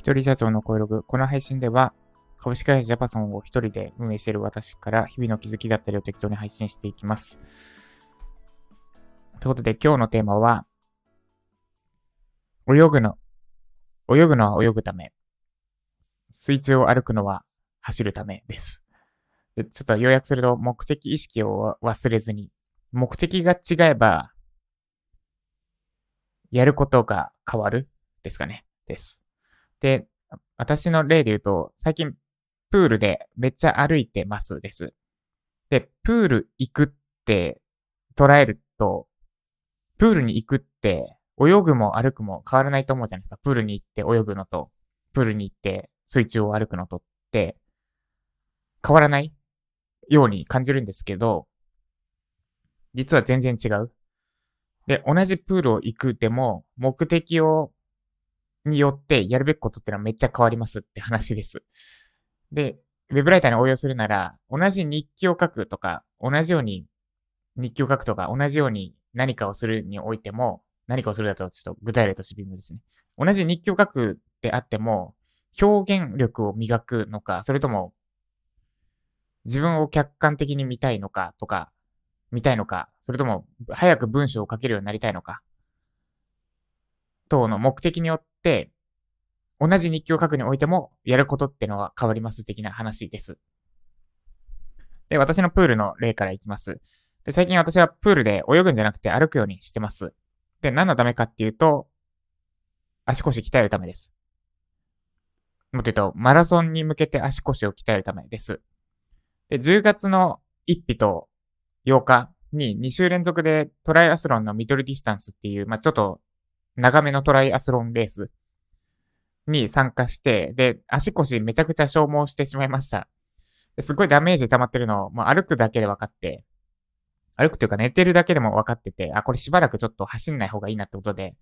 一人社長の声ログ。この配信では、株式会社ジャパソンを一人で運営している私から日々の気づきだったりを適当に配信していきます。ということで今日のテーマは、泳ぐの、泳ぐのは泳ぐため、水中を歩くのは走るためです。でちょっと要約すると、目的意識を忘れずに、目的が違えば、やることが変わるですかね。です。で、私の例で言うと、最近プールでめっちゃ歩いてますです。で、プール行くって捉えると、プールに行くって泳ぐも歩くも変わらないと思うじゃないですか。プールに行って泳ぐのと、プールに行って水中を歩くのとって変わらないように感じるんですけど、実は全然違う。で、同じプールを行くでも、目的をによってやるべきことってのはめっちゃ変わりますって話です。で、ウェブライターに応用するなら、同じ日記を書くとか、同じように日記を書くとか、同じように何かをするにおいても、何かをするだとちょっと具体例として微妙ですね。同じ日記を書くであっても、表現力を磨くのか、それとも、自分を客観的に見たいのかとか、見たいのか、それとも、早く文章を書けるようになりたいのか、等の目的によって、同じ日記を書くにおいても、やることってのは変わります的な話です。で、私のプールの例からいきます。で、最近私はプールで泳ぐんじゃなくて歩くようにしてます。で、何のためかっていうと、足腰鍛えるためです。もっと言うと、マラソンに向けて足腰を鍛えるためです。で、10月の1日と8日に2週連続でトライアスロンのミドルディスタンスっていう、まあ、ちょっと長めのトライアスロンレースに参加して、で、足腰めちゃくちゃ消耗してしまいました。すごいダメージ溜まってるのを、もう歩くだけで分かって、歩くというか寝てるだけでも分かってて、あ、これしばらくちょっと走んない方がいいなってことで、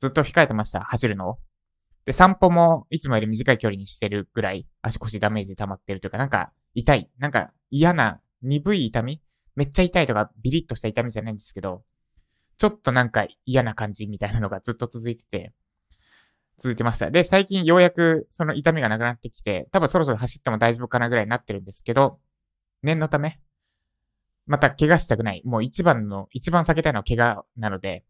ずっと控えてました、走るのを。で、散歩もいつもより短い距離にしてるぐらい足腰ダメージ溜まってるというか、なんか痛い。なんか嫌な鈍い痛みめっちゃ痛いとかビリッとした痛みじゃないんですけど、ちょっとなんか嫌な感じみたいなのがずっと続いてて、続いてました。で、最近ようやくその痛みがなくなってきて、多分そろそろ走っても大丈夫かなぐらいになってるんですけど、念のため、また怪我したくない。もう一番の、一番避けたいのは怪我なので、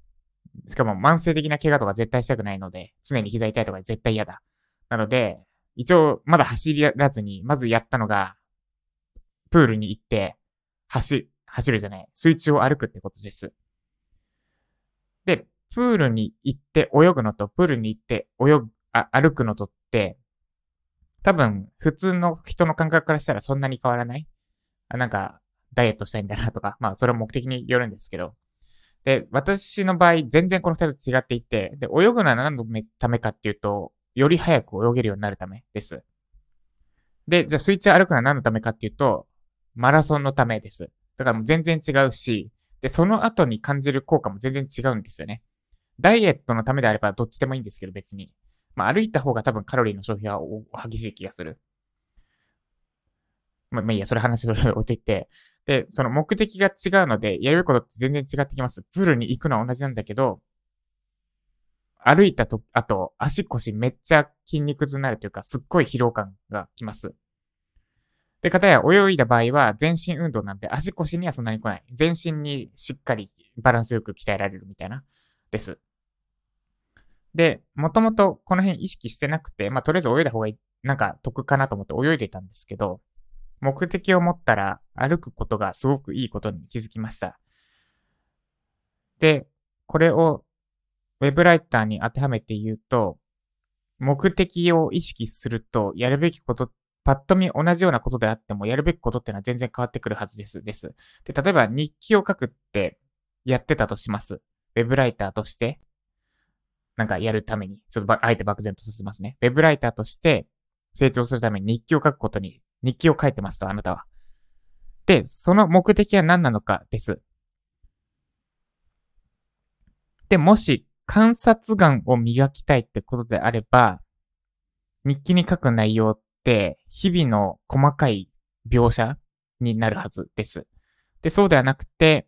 しかも慢性的な怪我とか絶対したくないので、常に膝痛いとか絶対嫌だ。なので、一応まだ走らずに、まずやったのが、プールに行って、走、走るじゃない、水中を歩くってことです。で、プールに行って泳ぐのと、プールに行って泳ぐ、あ、歩くのとって、多分、普通の人の感覚からしたらそんなに変わらない？あなんか、ダイエットしたいんだなとか、まあ、それは目的によるんですけど。で、私の場合、全然この二つ違っていて、で、泳ぐのは何のためかっていうと、より早く泳げるようになるためです。で、じゃあ、水中歩くのは何のためかっていうと、マラソンのためです。だからもう全然違うし、で、その後に感じる効果も全然違うんですよね。ダイエットのためであればどっちでもいいんですけど別に。まあ歩いた方が多分カロリーの消費は激しい気がする。まあ、まあいいや、それ話を置いといて。で、その目的が違うので、やることって全然違ってきます。プールに行くのは同じなんだけど、歩いたと、あと、足腰めっちゃ筋肉痛になるというか、すっごい疲労感がきます。で、かたや泳いだ場合は全身運動なんで足腰にはそんなに来ない。全身にしっかりバランスよく鍛えられるみたいな、です。で、もともとこの辺意識してなくて、まあ、とりあえず泳いだ方がいい、なんか得かなと思って泳いでたんですけど、目的を持ったら歩くことがすごくいいことに気づきました。で、これをウェブライターに当てはめて言うと、目的を意識するとやるべきことっパッと見同じようなことであっても、やるべきことってのは全然変わってくるはずです。です。で、例えば日記を書くってやってたとします。ウェブライターとして、なんかやるために、ちょっとあえて漠然とさせますね。ウェブライターとして成長するために日記を書くことに、日記を書いてますと、あなたは。で、その目的は何なのかです。で、もし観察眼を磨きたいってことであれば、日記に書く内容、日々の細かい描写になるはずです。で、そうではなくて、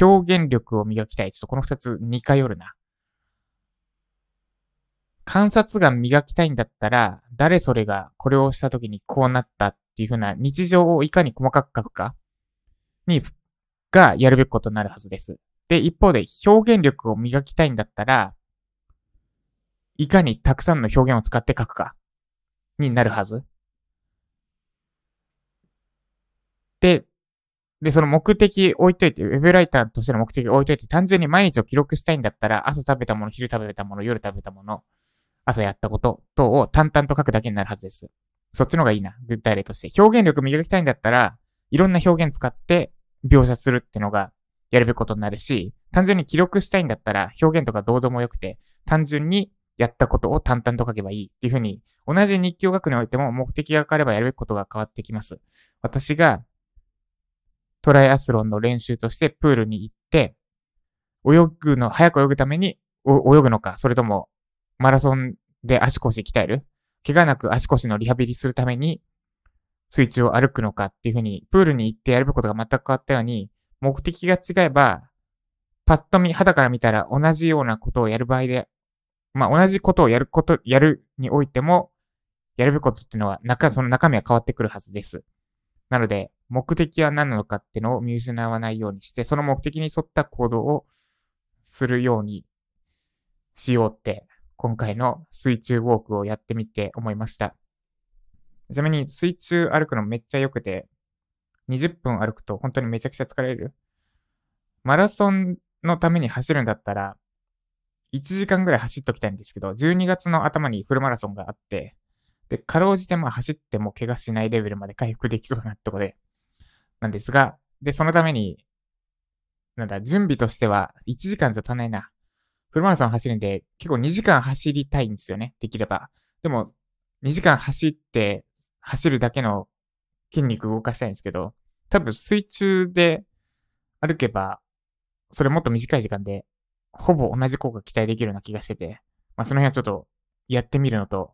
表現力を磨きたい。ちょっとこの二つ似通るな。観察眼磨きたいんだったら、誰それがこれをした時にこうなったっていう風な日常をいかに細かく書くかに、がやるべきことになるはずです。で、一方で表現力を磨きたいんだったら、いかにたくさんの表現を使って書くかになるはず。で、で、その目的置いといて、ウェブライターとしての目的置いといて、単純に毎日を記録したいんだったら、朝食べたもの、昼食べたもの、夜食べたもの、朝やったこと等を淡々と書くだけになるはずです。そっちの方がいいな、具体例として。表現力磨きたいんだったら、いろんな表現使って描写するっていうのがやるべきことになるし、単純に記録したいんだったら、表現とかどうでもよくて、単純にやったことを淡々と書けばいいっていうふうに、同じ日記を書くにおいても目的が変わればやるべきことが変わってきます。私がトライアスロンの練習としてプールに行って、泳ぐの、早く泳ぐために泳ぐのか、それともマラソンで足腰鍛える？怪我なく足腰のリハビリするために水中を歩くのかっていうふうに、プールに行ってやることが全く変わったように、目的が違えば、パッと見、肌から見たら同じようなことをやる場合で、まあ同じことをやること、やるにおいても、やるべきことっていうのは、中、その中身は変わってくるはずです。なので、目的は何なのかっていうのを見失わないようにして、その目的に沿った行動をするようにしようって、今回の水中ウォークをやってみて思いました。ちなみに水中歩くのめっちゃ良くて、20分歩くと本当にめちゃくちゃ疲れる。マラソンのために走るんだったら、1時間ぐらい走っときたいんですけど、12月の頭にフルマラソンがあって、で、かろうじてまあ走っても怪我しないレベルまで回復できそうなとこで、なんですが、で、そのために、なんだ、準備としては1時間じゃ足んないな。フルマラソン走るんで、結構2時間走りたいんですよね。できれば。でも、2時間走って、走るだけの筋肉動かしたいんですけど、多分水中で歩けば、それもっと短い時間で、ほぼ同じ効果期待できるような気がしてて、まあその辺はちょっとやってみるのと、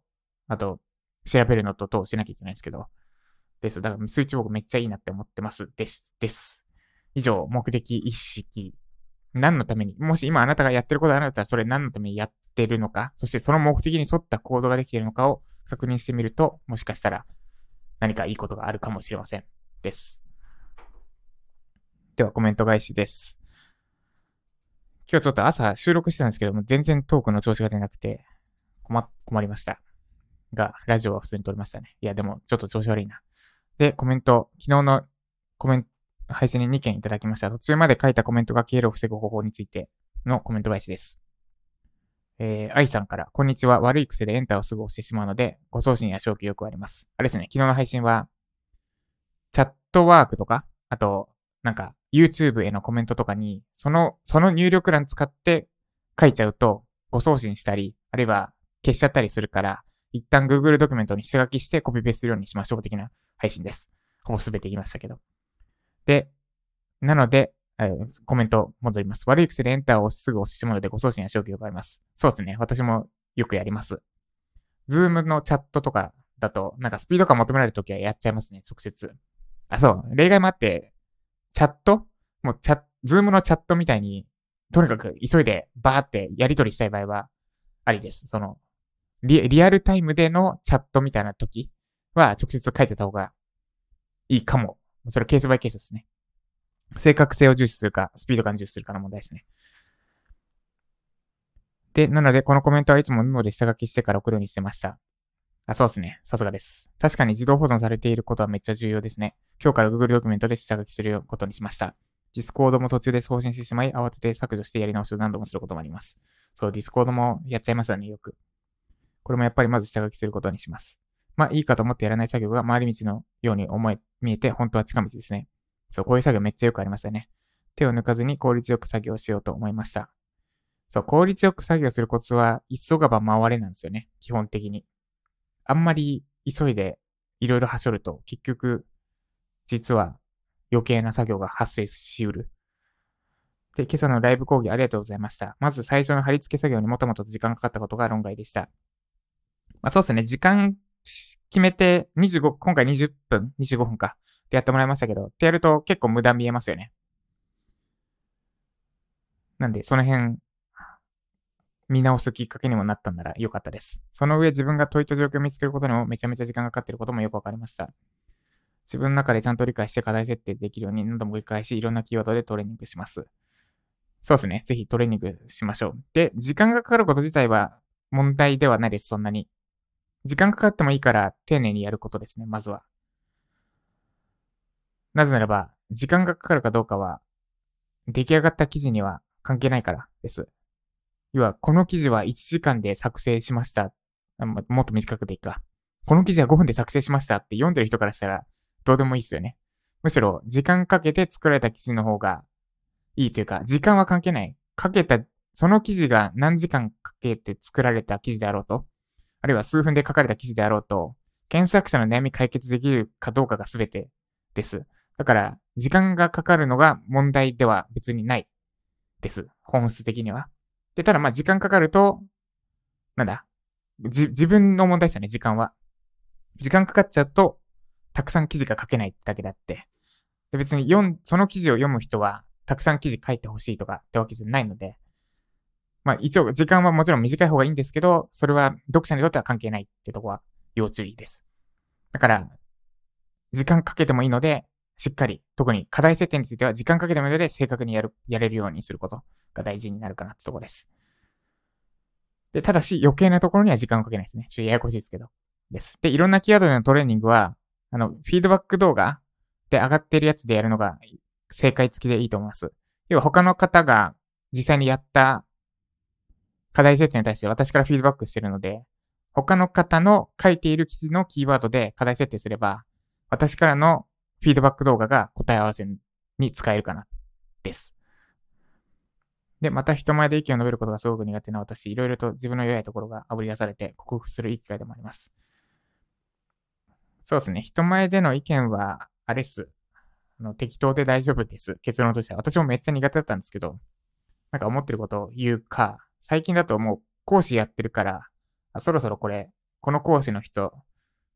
あと、調べるのととしなきゃいけないんですけど、です。だから水中僕めっちゃいいなって思ってます。です。です。以上、目的意識。何のために、もし今あなたがやってることがあるんだったら、それ何のためにやってるのか、そしてその目的に沿った行動ができているのかを確認してみると、もしかしたら何かいいことがあるかもしれません。です。ではコメント返しです。今日ちょっと朝収録してたんですけども、全然トークの調子が出なくて、困、困りました。が、ラジオは普通に撮りましたね。いや、でも、ちょっと調子悪いな。で、コメント、昨日のコメント、配信に2件いただきました。途中まで書いたコメントが消えるを防ぐ方法についてのコメント返しです。えー、愛さんから、こんにちは。悪い癖でエンターをすぐ押してしまうので、ご送信や消去よくあります。あれですね、昨日の配信は、チャットワークとか、あと、なんか、YouTube へのコメントとかに、その、その入力欄使って書いちゃうと、ご送信したり、あるいは消しちゃったりするから、一旦 Google ドキュメントに下書きしてコピペするようにしましょう的な配信です。ほぼすべて言いましたけど。で、なので、え、コメント戻ります。悪い癖でエンターをすぐ押してしまうので誤送信や消去があります。そうですね。私もよくやります。ズームのチャットとかだと、なんかスピード感求められるときはやっちゃいますね、直接。あ、そう。例外もあって、チャット？もうチャッ、ズームのチャットみたいに、とにかく急いでバーってやり取りしたい場合は、ありです。その、リリアルタイムでのチャットみたいな時は直接書いてた方がいいかも。それケースバイケースですね。正確性を重視するか、スピード感重視するかの問題ですね。で、なので、このコメントはいつもメモで下書きしてから送るようにしてました。あ、そうですね。さすがです。確かに自動保存されていることはめっちゃ重要ですね。今日から Google ドキュメントで下書きすることにしました。ディスコードも途中で送信してしまい、慌てて削除してやり直しを何度もすることもあります。そう、ディスコードもやっちゃいますよね、よく。これもやっぱりまず下書きすることにします。まあいいかと思ってやらない作業が回り道のように思え、見えて本当は近道ですね。そう、こういう作業めっちゃよくありますよね。手を抜かずに効率よく作業しようと思いました。そう、効率よく作業するコツは、急がば回れなんですよね。基本的に。あんまり急いでいろいろはしょると、結局、実は余計な作業が発生しうる。で、今朝のライブ講義ありがとうございました。まず最初の貼り付け作業にもともと時間かかったことが論外でした。まあそうですね、時間決めて25、今回20分 ?25 分か。ってやってもらいましたけど、ってやると結構無駄見えますよね。なんで、その辺、見直すきっかけにもなったんなら良かったです。その上自分が問いと状況を見つけることにもめちゃめちゃ時間がかかっていることもよくわかりました。自分の中でちゃんと理解して課題設定できるように何度も繰り返しいろんなキーワードでトレーニングします。そうですね。ぜひトレーニングしましょう。で、時間がかかること自体は問題ではないです、そんなに。時間かかってもいいから丁寧にやることですね、まずは。なぜならば、時間がかかるかどうかは、出来上がった記事には関係ないからです。要は、この記事は1時間で作成しました。もっと短くでいいか。この記事は5分で作成しましたって読んでる人からしたらどうでもいいっすよね。むしろ、時間かけて作られた記事の方がいいというか、時間は関係ない。かけた、その記事が何時間かけて作られた記事であろうと、あるいは数分で書かれた記事であろうと、検索者の悩み解決できるかどうかが全てです。だから、時間がかかるのが問題では別にないです。本質的には。で、ただまあ時間かかると、なんだ、じ、自分の問題ですよね、時間は。時間かかっちゃうと、たくさん記事が書けないってだけであって。で別に読ん、その記事を読む人は、たくさん記事書いてほしいとかってわけじゃないので、まあ一応時間はもちろん短い方がいいんですけど、それは読者にとっては関係ないってとこは要注意です。だから、時間かけてもいいので、しっかり、特に課題設定については時間かけてもいいので正確にやる、やれるようにすることが大事になるかなってとこです。で、ただし余計なところには時間をかけないですね。ちょっとややこしいですけど。です。で、いろんなキーワードでのトレーニングは、あの、フィードバック動画で上がってるやつでやるのが正解付きでいいと思います。要は他の方が実際にやった課題設定に対して私からフィードバックしてるので、他の方の書いている記事のキーワードで課題設定すれば、私からのフィードバック動画が答え合わせに使えるかな、です。で、また人前で意見を述べることがすごく苦手な私、いろいろと自分の弱いところが炙り出されて克服するいい機会でもあります。そうですね。人前での意見は、あれっす。あの、適当で大丈夫です。結論としては。私もめっちゃ苦手だったんですけど、なんか思ってることを言うか、最近だともう講師やってるから、あそろそろこれ、この講師の人、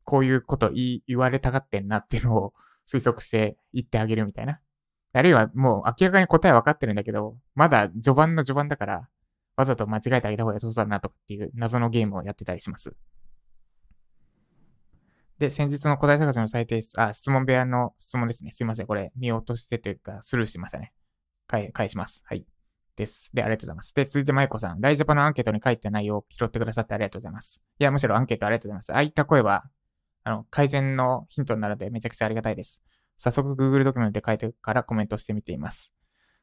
こういうこと言言われたがってんなっていうのを推測して言ってあげるみたいな。あるいはもう明らかに答え分かってるんだけど、まだ序盤の序盤だから、わざと間違えてあげた方が良さそうだなとかっていう謎のゲームをやってたりします。で、先日の答え探しの最低あ、質問部屋の質問ですね。すいません。これ見落としてというか、スルーしてましたね。返、返します。はい。です。で、ありがとうございます。で、続いて、まゆこさん。ライジャパのアンケートに書いて内容を拾ってくださってありがとうございます。いや、むしろアンケートありがとうございます。ああいった声は、あの、改善のヒントになるのでめちゃくちゃありがたいです。早速 Google ドキュメントで書いてからコメントしてみています。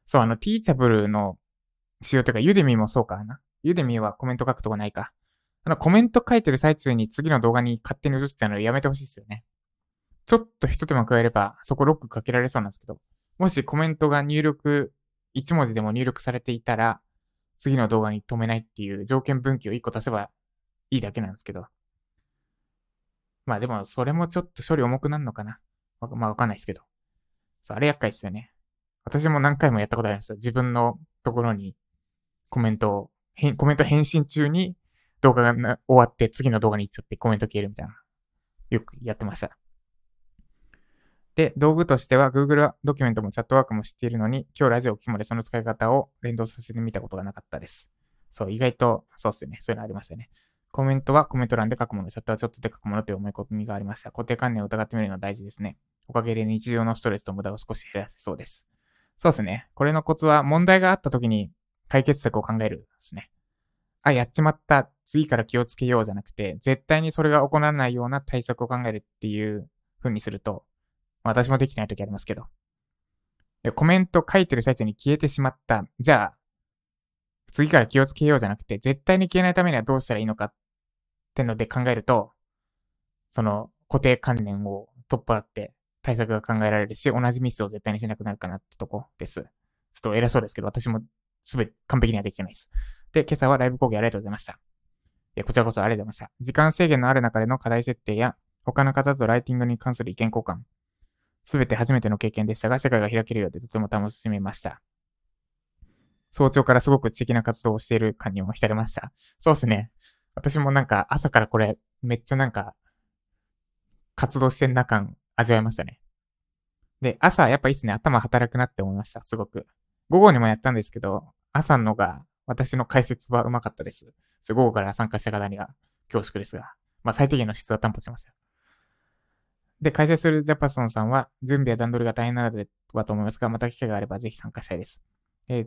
そう、あの、Teachable の仕様というか、ユデミもそうかな。ユデミはコメント書くとこないか。あの、コメント書いてる最中に次の動画に勝手に映しちゃうのやめてほしいですよね。ちょっと一手間加えれば、そこロックかけられそうなんですけど、もしコメントが入力、1文字でも入力されていたら、次の動画に止めないっていう条件分岐を1個足せばいいだけなんですけど。まあでも、それもちょっと処理重くなるのかな。まあわかんないですけど。そう、あれ厄介ですよね。私も何回もやったことあるんですよ。自分のところにコメントを、コメント返信中に動画が終わって次の動画に行っちゃってコメント消えるみたいな。よくやってました。で、道具としては Google ドキュメントもチャットワークも知っているのに、今日ラジオを聞くまでその使い方を連動させてみたことがなかったです。そう、意外と、そうっすよね。そういうのありますよね。コメントはコメント欄で書くもの、チャットはちょっとで書くものという思い込みがありました。固定観念を疑ってみるのは大事ですね。おかげで日常のストレスと無駄を少し減らせそうです。そうですね。これのコツは問題があった時に解決策を考えるですね。あ、やっちまった。次から気をつけようじゃなくて、絶対にそれが行わないような対策を考えるっていう風にすると、私もできない時ありますけど。コメント書いてる最中に消えてしまった。じゃあ、次から気をつけようじゃなくて、絶対に消えないためにはどうしたらいいのかっってので考えると、その固定観念を取っ払って対策が考えられるし、同じミスを絶対にしなくなるかなってとこです。ちょっと偉そうですけど、私もすべて完璧にはできてないです。で、今朝はライブ講義ありがとうございました。いや、こちらこそありがとうございました。時間制限のある中での課題設定や、他の方とライティングに関する意見交換、すべて初めての経験でしたが、世界が開けるようでとても楽しめました。早朝からすごく知的な活動をしている感にも浸れました。そうですね。私もなんか朝からこれめっちゃなんか活動してんな感味わいましたね。で、朝やっぱいいっすね。頭働くなって思いました。すごく。午後にもやったんですけど、朝のが私の解説はうまかったです。午後から参加した方には恐縮ですが、まあ最低限の質は担保しますよ。で、解説するジャパソンさんは、準備や段取りが大変なのではと思いますが、また機会があればぜひ参加したいです。えー、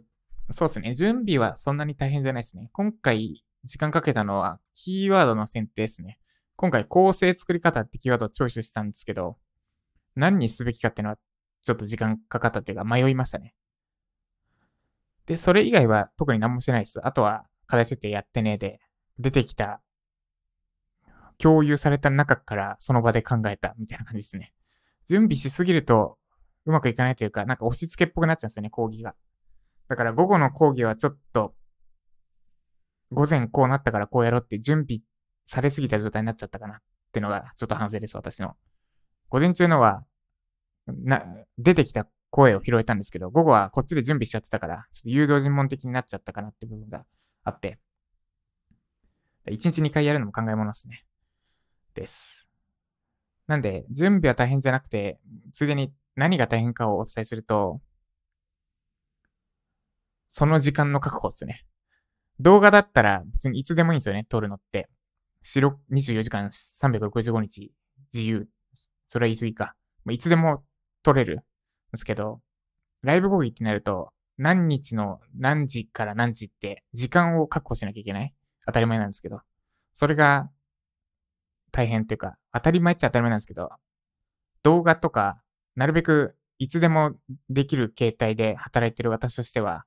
そうですね。準備はそんなに大変じゃないですね。今回、時間かけたのは、キーワードの選定ですね。今回、構成作り方ってキーワードをチョイスしたんですけど、何にすべきかっていうのは、ちょっと時間かかったっていうか、迷いましたね。で、それ以外は特に何もしてないです。あとは、課題設定やってねえで、出てきた、共有された中からその場で考えたみたいな感じですね。準備しすぎると、うまくいかないというか、なんか押し付けっぽくなっちゃうんですよね、講義が。だから午後の講義はちょっと、午前こうなったからこうやろうって準備されすぎた状態になっちゃったかなっていうのがちょっと反省です、私の。午前中のは、な、出てきた声を拾えたんですけど、午後はこっちで準備しちゃってたから、ちょっと誘導尋問的になっちゃったかなって部分があって、1日2回やるのも考えものですね。です。なんで、準備は大変じゃなくて、ついでに何が大変かをお伝えすると、その時間の確保っすね。動画だったら別にいつでもいいんですよね、撮るのって。24時間365日自由。それは言い過ぎか。いつでも撮れるんですけど、ライブ講義ってなると、何日の何時から何時って時間を確保しなきゃいけない？当たり前なんですけど、それが大変っていうか、当たり前っちゃ当たり前なんですけど、動画とか、なるべくいつでもできる形態で働いてる私としては、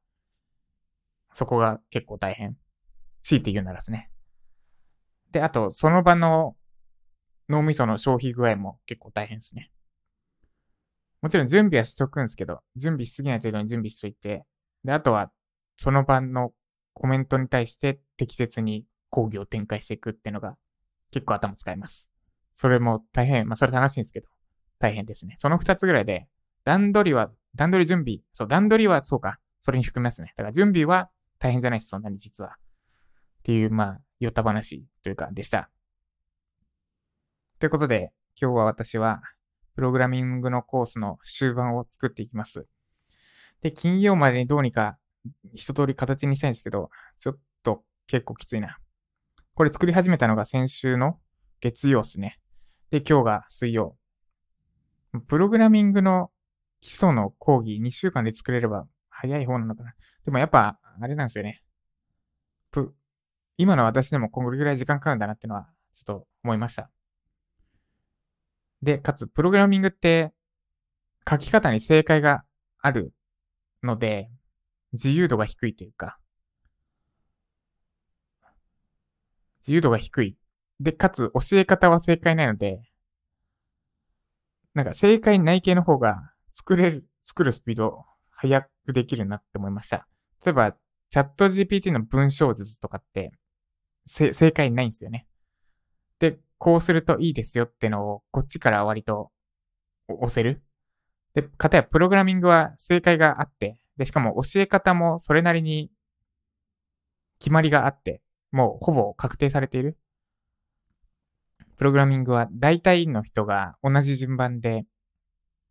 そこが結構大変。強いて言うならですね。で、あと、その場の脳みその消費具合も結構大変ですね。もちろん準備はしとくんですけど、準備しすぎない程度に準備しといて、で、あとは、その場のコメントに対して適切に講義を展開していくっていうのが結構頭使います。それも大変、まあそれ楽しいんですけど、大変ですね。その二つぐらいで、段取りは、段取り準備、そう、段取りはそうか、それに含みますね。だから準備は大変じゃないです、そんなに実は。っていう、まあ、酔った話というか、でした。ということで、今日は私は、プログラミングのコースの終盤を作っていきます。で、金曜までにどうにか一通り形にしたいんですけど、ちょっと結構きついな。これ作り始めたのが先週の月曜っすね。で、今日が水曜。プログラミングの基礎の講義2週間で作れれば早い方なのかな。でもやっぱ、あれなんですよね。ぷ、今の私でもこれぐらい時間かかるんだなってのは、ちょっと思いました。で、かつ、プログラミングって書き方に正解があるので、自由度が低いというか、自由度が低い。で、かつ教え方は正解ないので、なんか正解ない系の方が作れる、作るスピード早くできるなって思いました。例えば、チャット GPT の文章術とかって、正解ないんですよね。で、こうするといいですよってのを、こっちから割と押せる？で、かたやプログラミングは正解があって、で、しかも教え方もそれなりに決まりがあって、もうほぼ確定されている。プログラミングは大体の人が同じ順番で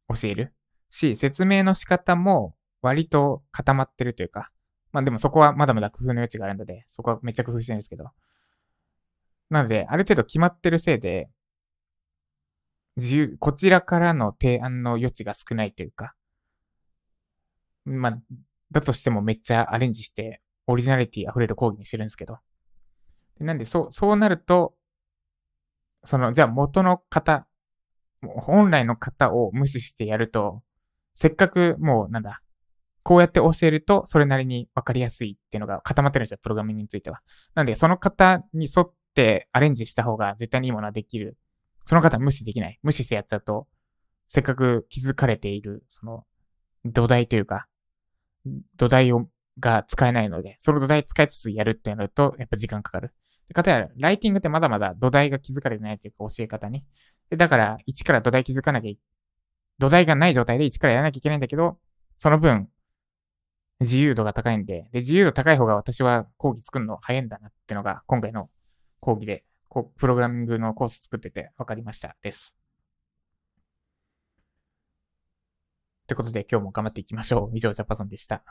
教えるし、説明の仕方も割と固まってるというか、まあでもそこはまだまだ工夫の余地があるので、そこはめっちゃ工夫してるんですけど。なので、ある程度決まってるせいで、自由、こちらからの提案の余地が少ないというか、まあ、だとしてもめっちゃアレンジして、オリジナリティ溢れる講義にしてるんですけど、なんで、そう、そうなると、その、じゃあ元の型、本来の型を無視してやると、せっかくもう、なんだ、こうやって教えると、それなりにわかりやすいっていうのが固まってるんですよ、プログラミングについては。なんで、その型に沿ってアレンジした方が絶対にいいものはできる。その方は無視できない。無視してやっちゃうと、せっかく気づかれている、その、土台というか、土台を、が使えないので、その土台使いつつやるってなると、やっぱ時間かかる。でかたや、ライティングってまだまだ土台が築かれてないというか教え方に。でだから、一から土台築かなきゃ、土台がない状態で一からやらなきゃいけないんだけど、その分、自由度が高いんで、で、自由度高い方が私は講義作るの早いんだなってのが、今回の講義で、プログラミングのコース作ってて分かりました。です。ってことで今日も頑張っていきましょう。以上、ジャパソンでした。